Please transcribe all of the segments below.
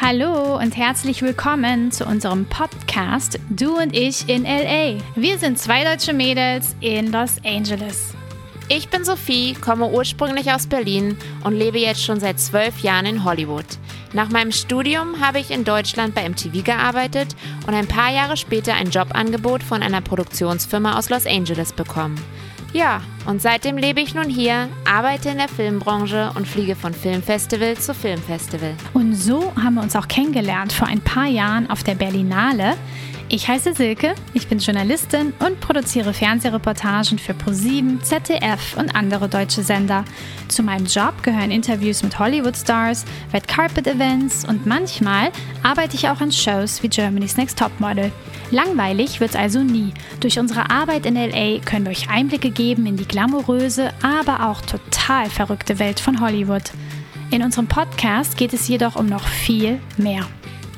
Hallo und herzlich willkommen zu unserem Podcast Du und ich in LA. Wir sind zwei deutsche Mädels in Los Angeles. Ich bin Sophie, komme ursprünglich aus Berlin und lebe jetzt schon seit zwölf Jahren in Hollywood. Nach meinem Studium habe ich in Deutschland bei MTV gearbeitet und ein paar Jahre später ein Jobangebot von einer Produktionsfirma aus Los Angeles bekommen. Ja, und seitdem lebe ich nun hier, arbeite in der Filmbranche und fliege von Filmfestival zu Filmfestival. Und so haben wir uns auch kennengelernt vor ein paar Jahren auf der Berlinale. Ich heiße Silke, ich bin Journalistin und produziere Fernsehreportagen für ProSieben, ZDF und andere deutsche Sender. Zu meinem Job gehören Interviews mit Hollywood-Stars, Red Carpet-Events und manchmal arbeite ich auch an Shows wie Germany's Next Topmodel. Langweilig wird's also nie. Durch unsere Arbeit in LA können wir euch Einblicke geben in die glamouröse, aber auch total verrückte Welt von Hollywood. In unserem Podcast geht es jedoch um noch viel mehr.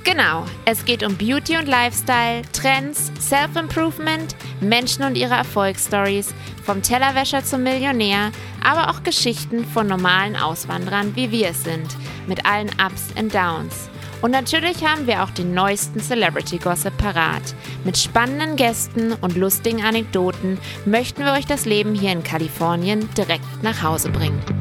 Genau, es geht um Beauty und Lifestyle, Trends, Self-Improvement, Menschen und ihre Erfolgsstories, vom Tellerwäscher zum Millionär, aber auch Geschichten von normalen Auswanderern, wie wir es sind, mit allen Ups und Downs. Und natürlich haben wir auch den neuesten Celebrity Gossip parat. Mit spannenden Gästen und lustigen Anekdoten möchten wir euch das Leben hier in Kalifornien direkt nach Hause bringen.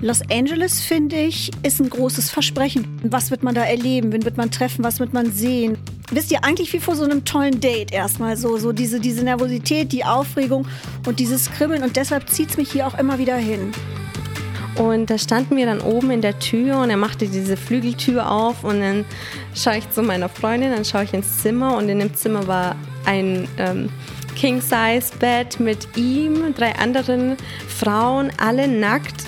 Los Angeles, finde ich, ist ein großes Versprechen. Was wird man da erleben? Wen wird man treffen? Was wird man sehen? Wisst ihr, eigentlich wie vor so einem tollen Date erstmal so, so diese, diese Nervosität, die Aufregung und dieses Kribbeln. Und deshalb zieht es mich hier auch immer wieder hin. Und da standen wir dann oben in der Tür und er machte diese Flügeltür auf und dann schaue ich zu meiner Freundin, dann schaue ich ins Zimmer und in dem Zimmer war ein ähm, King-Size-Bett mit ihm, drei anderen Frauen, alle nackt.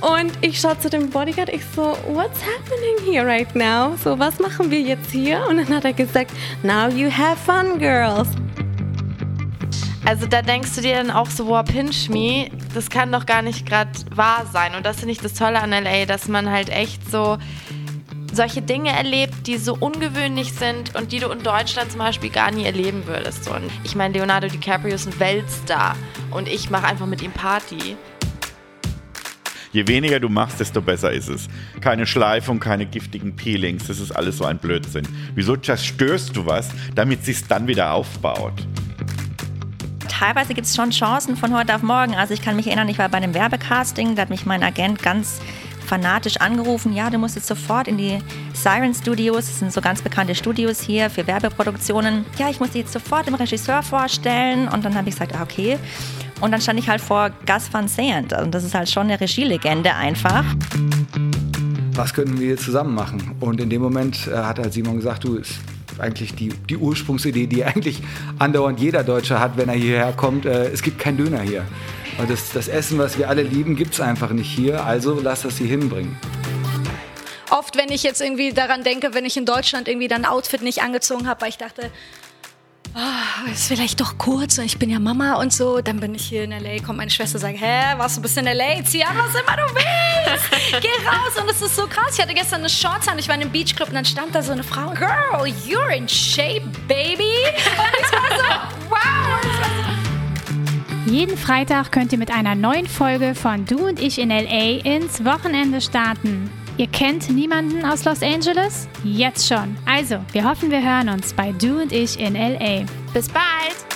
Und ich schaue zu dem Bodyguard, ich so, what's happening here right now? So, was machen wir jetzt hier? Und dann hat er gesagt, now you have fun, girls. Also da denkst du dir dann auch so, wow, pinch me, das kann doch gar nicht gerade wahr sein. Und das finde ich das Tolle an LA, dass man halt echt so solche Dinge erlebt, die so ungewöhnlich sind und die du in Deutschland zum Beispiel gar nie erleben würdest. Und ich meine, Leonardo DiCaprio ist ein Weltstar und ich mache einfach mit ihm Party. Je weniger du machst, desto besser ist es. Keine Schleifung, keine giftigen Peelings, das ist alles so ein Blödsinn. Wieso zerstörst du was, damit sich dann wieder aufbaut? teilweise gibt es schon Chancen von heute auf morgen. Also ich kann mich erinnern, ich war bei einem Werbecasting, da hat mich mein Agent ganz fanatisch angerufen, ja, du musst jetzt sofort in die Siren Studios, das sind so ganz bekannte Studios hier für Werbeproduktionen. Ja, ich muss dich jetzt sofort dem Regisseur vorstellen und dann habe ich gesagt, ah, okay. Und dann stand ich halt vor Gus Van Sant. Und das ist halt schon eine Regielegende einfach. Was könnten wir zusammen machen? Und in dem Moment äh, hat halt Simon gesagt, du, ist eigentlich die, die Ursprungsidee, die eigentlich andauernd jeder Deutsche hat, wenn er hierher kommt. Äh, es gibt keinen Döner hier. Und das, das Essen, was wir alle lieben, gibt es einfach nicht hier. Also lass das hier hinbringen oft, wenn ich jetzt irgendwie daran denke, wenn ich in Deutschland irgendwie dann ein Outfit nicht angezogen habe, weil ich dachte, oh, ist vielleicht doch kurz, ich bin ja Mama und so. Dann bin ich hier in L.A., kommt meine Schwester und sagt, hä, warst du bist in L.A., zieh an, was immer du willst. Geh raus und es ist so krass. Ich hatte gestern eine Shorts an, ich war in einem Beachclub und dann stand da so eine Frau, Girl, you're in shape, baby. Und ich war so, wow. Jeden Freitag könnt ihr mit einer neuen Folge von Du und ich in LA ins Wochenende starten. Ihr kennt niemanden aus Los Angeles? Jetzt schon. Also, wir hoffen, wir hören uns bei Du und ich in LA. Bis bald!